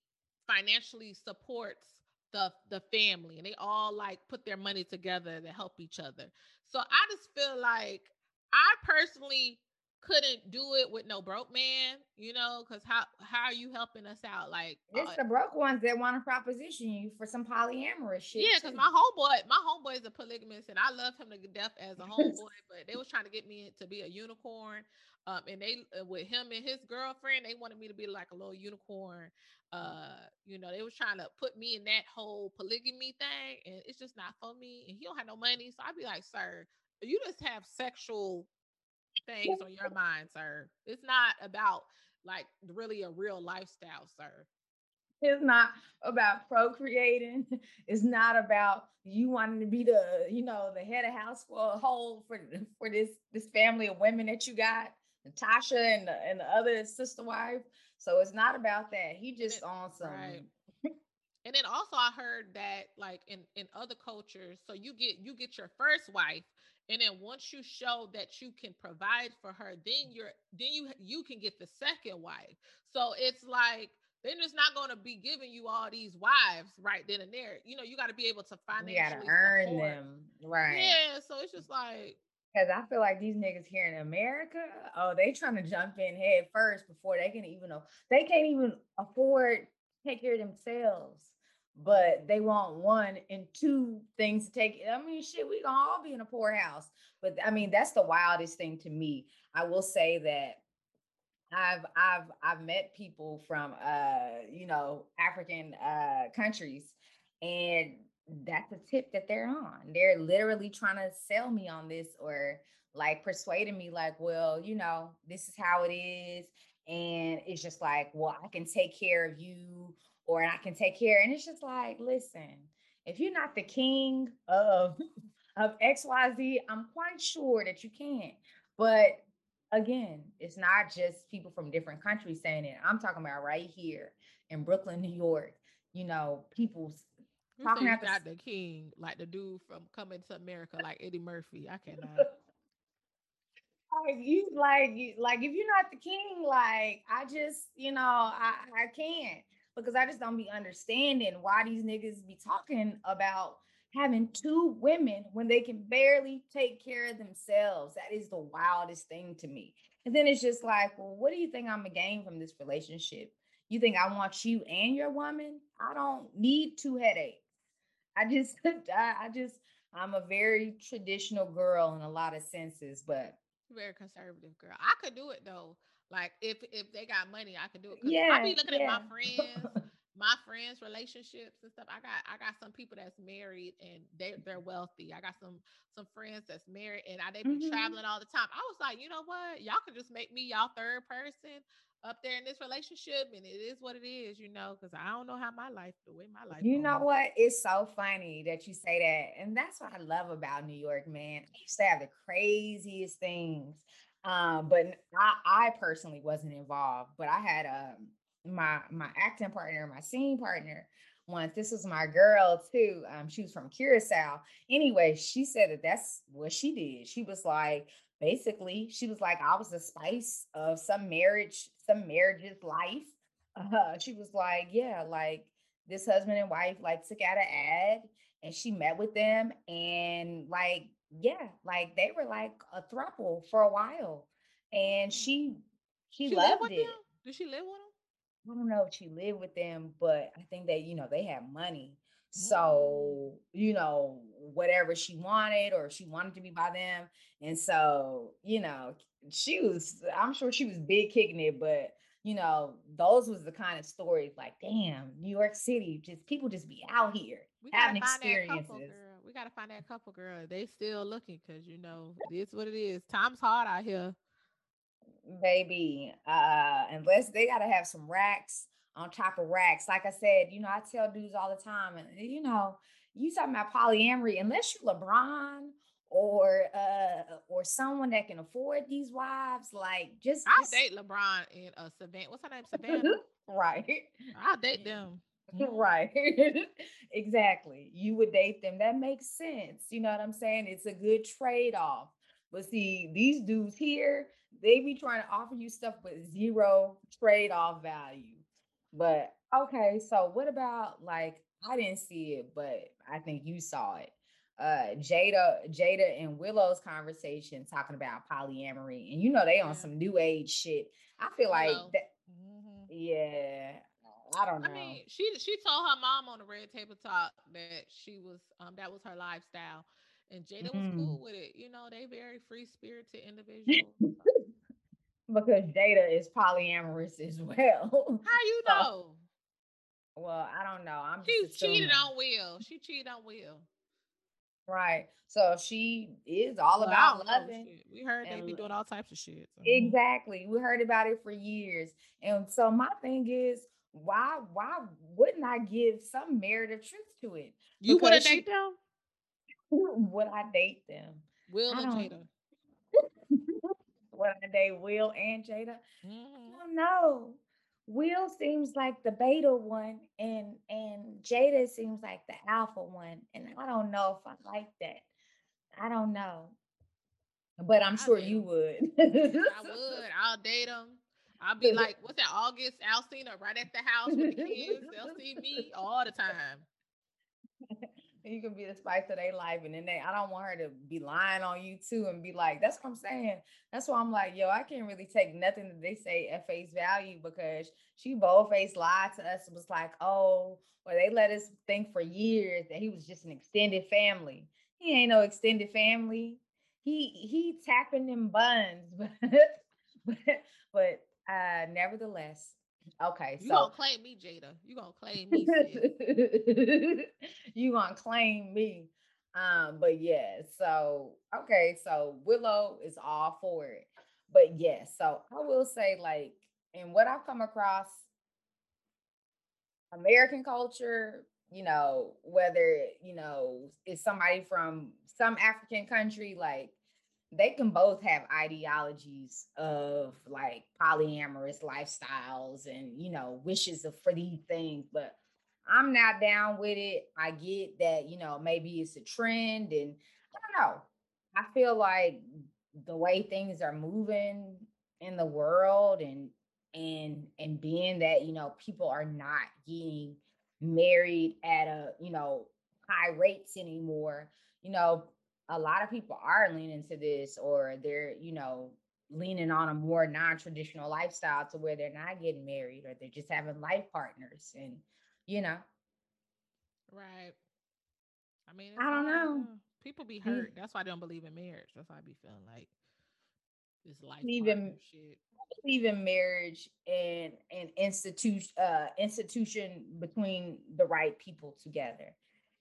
financially supports the the family and they all like put their money together to help each other. So I just feel like I personally couldn't do it with no broke man, you know, because how how are you helping us out? Like, It's uh, the broke ones that want to proposition you for some polyamorous shit. yeah, because my homeboy, my homeboy is a polygamist, and I love him to death as a [LAUGHS] homeboy. but they was trying to get me to be a unicorn, um, and they uh, with him and his girlfriend, they wanted me to be like a little unicorn. Uh, you know, they was trying to put me in that whole polygamy thing, and it's just not for me. And he don't have no money, so I'd be like, sir, you just have sexual things on your mind, sir. It's not about like really a real lifestyle, sir. It's not about procreating. [LAUGHS] It's not about you wanting to be the, you know, the head of house for a whole for for this this family of women that you got, Natasha and the, and the other sister wife. So it's not about that. He just on some. right. And then also I heard that like in in other cultures, so you get you get your first wife, and then once you show that you can provide for her, then you're then you you can get the second wife. So it's like they're just not going to be giving you all these wives right then and there. You know, you got to be able to financially You gotta earn support. them, right? Yeah, so it's just like Because I feel like these niggas here in America, oh, they trying to jump in head first before they can even know they can't even afford take care of themselves. But they want one and two things to take. I mean, shit, we gonna all be in a poorhouse. But I mean, that's the wildest thing to me. I will say that I've I've I've met people from uh, you know, African uh countries, and that's a tip that they're on. They're literally trying to sell me on this or like persuading me, like, well, you know, this is how it is. And it's just like, well, I can take care of you or I can take care. And it's just like, listen, if you're not the king of [LAUGHS] of XYZ, I'm quite sure that you can't. But again, it's not just people from different countries saying it. I'm talking about right here in Brooklyn, New York. You know, people's talking about the king, like the dude from Coming to America, like Eddie Murphy. I cannot. [LAUGHS] like you like like if you're not the king, like I just, you know, I, I can't because I just don't be understanding why these niggas be talking about having two women when they can barely take care of themselves. That is the wildest thing to me. And then it's just like, well, what do you think I'm gonna gain from this relationship? You think I want you and your woman? I don't need two headaches. I just, [LAUGHS] I, just, I'm a very traditional girl in a lot of senses, but very conservative girl. I could do it though. Like if if they got money, I could do it. Yeah, I be looking yeah. at my friends [LAUGHS] my friends' relationships and stuff. I got I got some people that's married and they they're wealthy. I got some some friends that's married and I they be mm-hmm. traveling all the time. I was like, you know what? Y'all can just make me y'all third person up there in this relationship and it is what it is, you know, because I don't know how my life, the way my life. You know what? It's so funny that you say that. And that's what I love about New York, man. I used to have the craziest things. Um, but I, I personally wasn't involved, but I had um my my acting partner, my scene partner once. This was my girl too. Um, she was from Curacao. Anyway, she said that that's what she did. She was like, basically, she was like, I was the spice of some marriage, some marriage's life. Uh, she was like, yeah, like this husband and wife like took out an ad and she met with them and like yeah like they were like a throuple for a while and mm. she she, she loved it them? did she live with them I don't know if she lived with them, but I think that, you know, they had money. Mm. So, you know, whatever she wanted or she wanted to be by them. And so, you know, she was, I'm sure she was big kicking it, but you know, those was the kind of stories like, damn, New York City, just people just be out here we having experiences. Gotta find that couple girl. They still looking because you know, it's what it is. Time's hard out here baby. Uh, unless they gotta have some racks on top of racks. Like I said, you know, I tell dudes all the time, and you know, you talking about polyamory, unless you're LeBron or uh or someone that can afford these wives, like just I'll just... date LeBron and uh Savannah. What's her name? Savannah. [LAUGHS] right. I'll date them. [LAUGHS] right. exactly. You would date them. That makes sense. You know what I'm saying? It's a good trade-off. But see, these dudes here, they be trying to offer you stuff with zero trade off value. But okay, so what about like I didn't see it, but I think you saw it. Uh Jada, Jada and Willow's conversation talking about polyamory, and you know they on yeah. some new age shit. I feel like that, mm-hmm. yeah. I don't know. I mean, she she told her mom on the red table talk that she was um that was her lifestyle. And Jada mm-hmm. was cool with it. You know, they very free spirited individuals [LAUGHS] because Jada is polyamorous as well. How you [LAUGHS] know? So, well, I don't know. I'm she cheated on Will. She cheated on Will. Right. So she is all well, about loving. We heard they be doing all types of shit. So. Exactly. We heard about it for years. And so my thing is, why why wouldn't I give some merit of truth to it? You would date them? [LAUGHS] Would I date them? Will and Jada [LAUGHS] when I date Will and Jada. Mm-hmm. No, Will seems like the beta one, and and Jada seems like the alpha one, and I don't know if I like that. I don't know, but I'm sure you would. I would. I'll date them. I'll be like, what's that? August Alsina right at the house with the kids. They'll see me all the time [LAUGHS] you can be the spice of their life. And then they, I don't want her to be lying on you too and be like, that's what I'm saying. That's why I'm like, yo, I can't really take nothing that they say at face value because she bold faced lied to us. Was like, oh, well, they let us think for years that he was just an extended family. He ain't no extended family. He he tapping them buns, [LAUGHS] but but but uh nevertheless, Okay, you so gonna claim me, Jada. You gonna claim me. [LAUGHS] you gonna claim me. Um, but yeah, so okay, so Willow is all for it. But yes, yeah, so I will say, like, in what I've come across, American culture, you know, whether, you know, it's somebody from some African country, like they can both have ideologies of like polyamorous lifestyles and, you know, wishes of, for these things. But I'm not down with it. I get that, you know, maybe it's a trend and I don't know. I feel like the way things are moving in the world and and and being that, you know, people are not getting married at a, you know, high rates anymore. You know, a lot of people are leaning to this or they're, you know, leaning on a more non-traditional lifestyle to where they're not getting married or they're just having life partners and you know. Right. I mean, I don't know. People be hurt. That's why I don't believe in marriage. That's why I be feeling like this life even shit. believe in marriage and an institution uh institution between the right people together.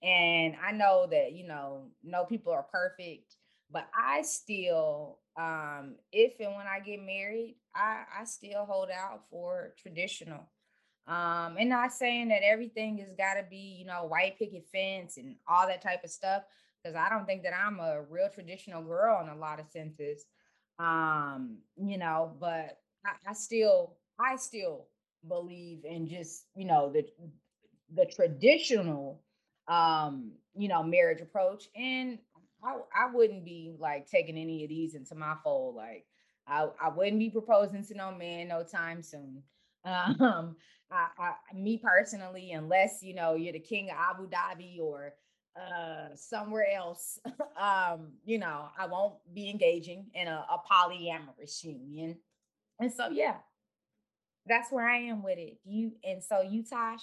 And I know that, you know, no people are perfect, but I still um if and when I get married, I I still hold out for traditional um, and not saying that everything has got to be, you know, white picket fence and all that type of stuff, because I don't think that I'm a real traditional girl in a lot of senses. Um, you know, but I, I still, I still believe in just, you know, the the traditional um, you know, marriage approach. And I, I wouldn't be like taking any of these into my fold. Like I, I wouldn't be proposing to no man no time soon. [LAUGHS] Um, I, I, me personally, unless you know you're the king of Abu Dhabi or uh, somewhere else, [LAUGHS] um, you know, I won't be engaging in a, a polyamorous union. And so, yeah, that's where I am with it. You and so you, Tosh,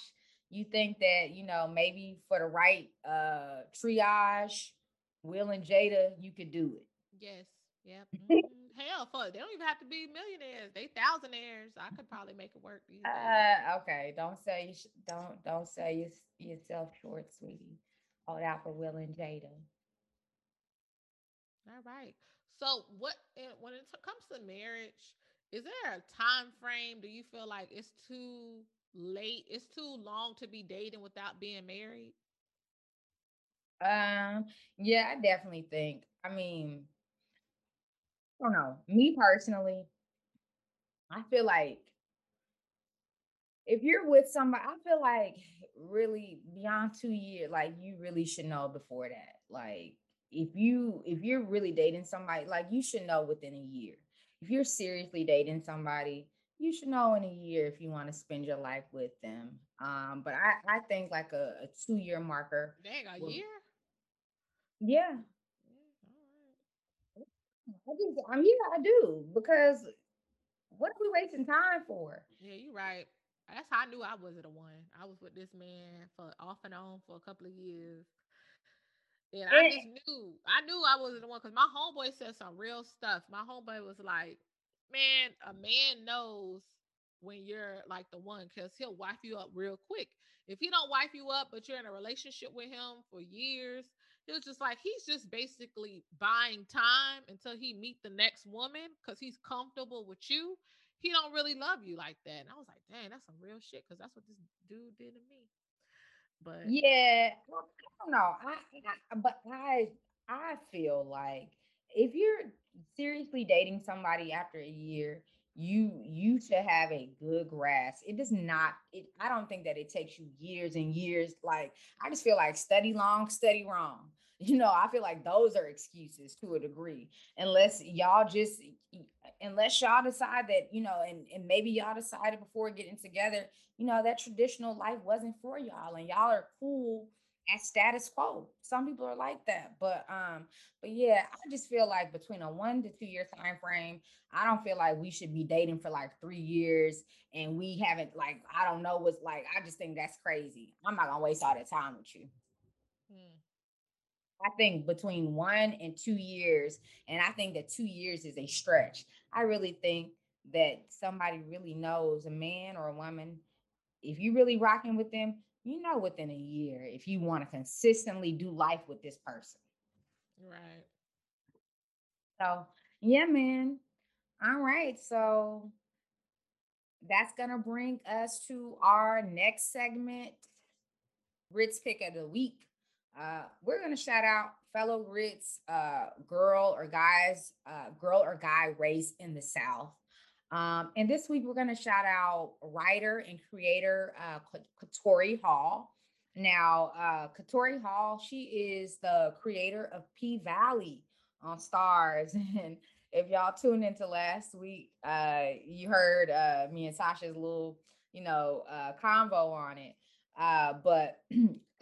you think that you know maybe for the right uh triage, Will and Jada, you could do it. Yes. Yep. [LAUGHS] Mm-hmm. Hell, fuck, they don't even have to be millionaires. They thousandaires. I could probably make it work. Uh, okay. Don't say don't don't say you, yourself short, sweetie. all out for Will and Jada. All right. So, what when it comes to marriage, is there a time frame? Do you feel like it's too late? It's too long to be dating without being married? Um. Yeah, I definitely think. I mean, I don't know. Me personally, I feel like if you're with somebody, I feel like really beyond two years, like you really should know before that. Like if you if you're really dating somebody, like you should know within a year. If you're seriously dating somebody, you should know in a year if you want to spend your life with them. Um, but I I think like a, a two year marker. Dang, a will, year. Yeah, I just, I mean, yeah, I do because what are we wasting time for? Yeah, you're right. That's how I knew I wasn't the one. I was with this man for off and on for a couple of years. And I just knew, I knew I wasn't the one because my homeboy said some real stuff. My homeboy was like, man, a man knows when you're like the one because he'll wipe you up real quick. If he don't wipe you up, but you're in a relationship with him for years, it was just like he's just basically buying time until he meet the next woman because he's comfortable with you. He don't really love you like that. And I was like, dang, that's some real shit because that's what this dude did to me. But yeah, well, I don't know. I, I but I I feel like if you're seriously dating somebody after a year, you you should have a good grasp. It does not. It I don't think that it takes you years and years. Like I just feel like study long, study wrong [LAUGHS] you know i feel like those are excuses to a degree unless y'all just unless y'all decide that you know and, and maybe y'all decided before getting together you know that traditional life wasn't for y'all and y'all are cool at status quo some people are like that but um but yeah i just feel like between a one to two year time frame i don't feel like we should be dating for like three years and we haven't like i don't know what's like i just think that's crazy i'm not gonna waste all that time with you hmm. I think between one and two years, and I think that two years is a stretch. I really think that somebody really knows a man or a woman. If you really rocking with them, you know within a year if you want to consistently do life with this person. Right. So yeah, man. All right. So that's gonna bring us to our next segment Grits pick of the week. Uh, we're gonna shout out fellow Grits uh, girl or guys, uh, girl or guy raised in the South. Um, and this week we're gonna shout out writer and creator uh, Katori Hall. Now, uh, Katori Hall, she is the creator of P Valley on Starz. [LAUGHS] and if y'all tuned into last week, uh, you heard uh, me and Tasha's little, you know, uh, convo on it. Uh, but [CLEARS THROAT]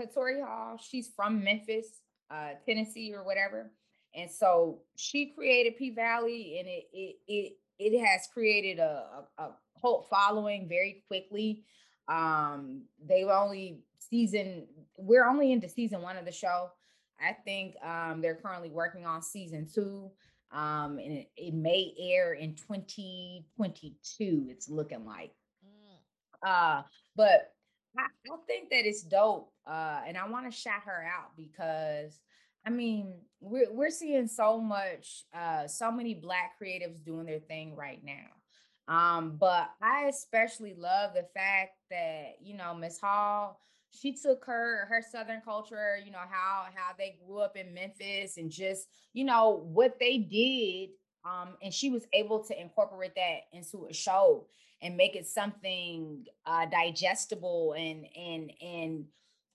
Katori Hall, she's from Memphis, uh, Tennessee, or whatever, and so she created P Valley, and it it it it has created a, a, a cult following very quickly. Um, they've only season we're only into season one of the show. I think um, they're currently working on season two um, and it, it, may air in 2022. It's looking like. Mm. Uh, but I, I think that it's dope, uh, and I want to shout her out because I mean we're we're seeing so much, uh, so many Black creatives doing their thing right now. Um, but I especially love the fact that you know Miss Hall she took her her southern culture you know how how they grew up in memphis and just you know what they did um and she was able to incorporate that into a show and make it something uh digestible and and and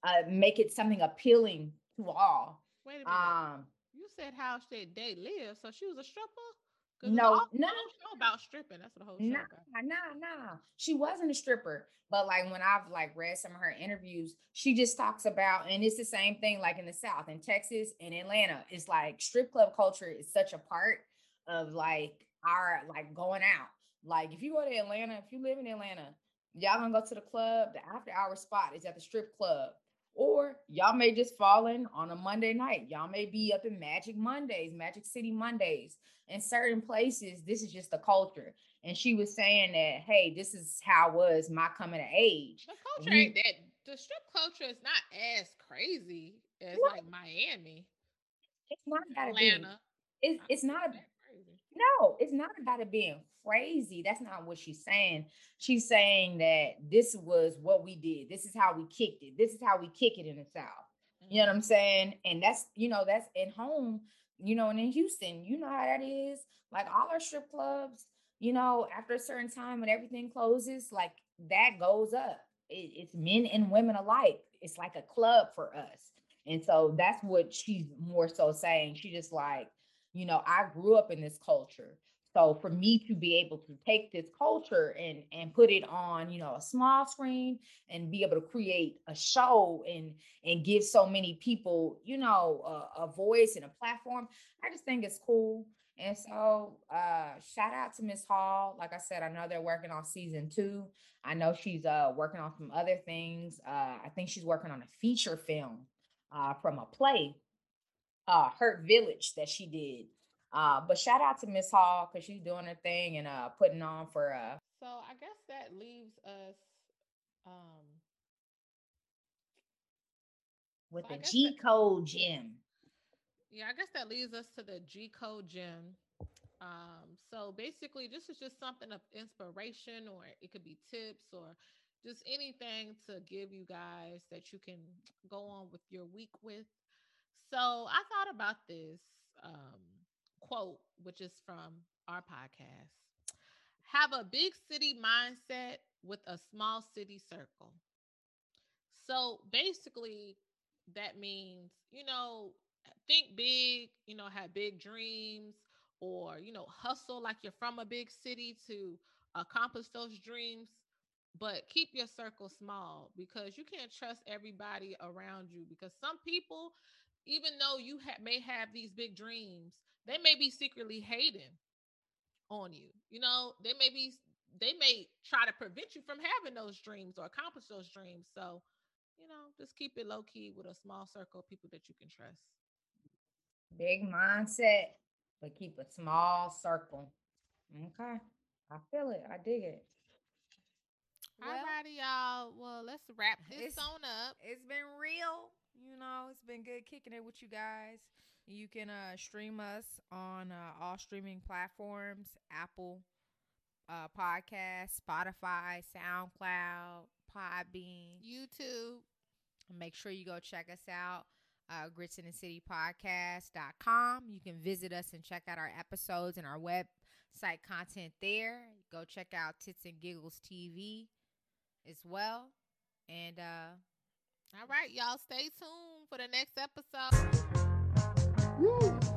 uh make it something appealing to all wait a minute um you said how she they live so she was a stripper no, no, show about stripping. That's what the whole show nah, about. Nah, nah, She wasn't a stripper, but like when I've like read some of her interviews, she just talks about, and it's the same thing like in the South, in Texas in Atlanta. It's like strip club culture is such a part of like our like going out. Like if you go to Atlanta, if you live in Atlanta, y'all gonna go to the club. The after hour spot is at the strip club. Or y'all may just fall in on a Monday night. Y'all may be up in Magic Mondays, Magic City Mondays. In certain places, this is just the culture. And she was saying that, hey, this is how was my coming of age. The culture ain't that the strip culture is not as crazy as what? like Miami. It's not Atlanta. It's it's not a no, it's not about it being crazy. That's not what she's saying. She's saying that this was what we did. This is how we kicked it. This is how we kick it in the South. You know what I'm mm-hmm. saying? And that's, you know, that's at home, you know, and in Houston, you know how that is. Like all our strip clubs, you know, after a certain time when everything closes, like that goes up. It, it's men and women alike. It's like a club for us. And so that's what she's more so saying. She just like, you know, I grew up in this culture. So for me to be able to take this culture and and put it on, you know, a small screen and be able to create a show and and give so many people, you know, a, a voice and a platform, I just think it's cool. And so uh shout out to Miss Hall. Like I said, I know they're working on season two. I know she's uh working on some other things. Uh I think she's working on a feature film uh from a play uh Hurt Village that she did. Uh, but shout out to Miss Hall because she's doing her thing and uh putting on for uh so I guess that leaves us um with so the G code gym. Yeah, I guess that leads us to the G code gym. Um, so basically, this is just something of inspiration, or it could be tips, or just anything to give you guys that you can go on with your week with. So I thought about this um, quote, which is from our podcast Have a big city mindset with a small city circle. So basically, that means, you know, think big, you know, have big dreams, or, you know, hustle like you're from a big city to accomplish those dreams but keep your circle small because you can't trust everybody around you because some people even though you ha- may have these big dreams, they may be secretly hating on you. You know, they may be they may try to prevent you from having those dreams or accomplish those dreams. So, you know, just keep it low key with a small circle of people that you can trust. Big mindset, but keep a small circle. Okay. I feel it. I dig it. Well, Alrighty, y'all. Well, let's wrap this on up. It's been real. You know, it's been good kicking it with you guys. You can uh, stream us on uh, all streaming platforms Apple uh, Podcast, Spotify, SoundCloud, Podbean, YouTube. Make sure you go check us out. Uh, grits in the city podcast.com. You can visit us and check out our episodes and our website content there. Go check out Tits and Giggles TV as well. And uh all right, y'all stay tuned for the next episode. Woo.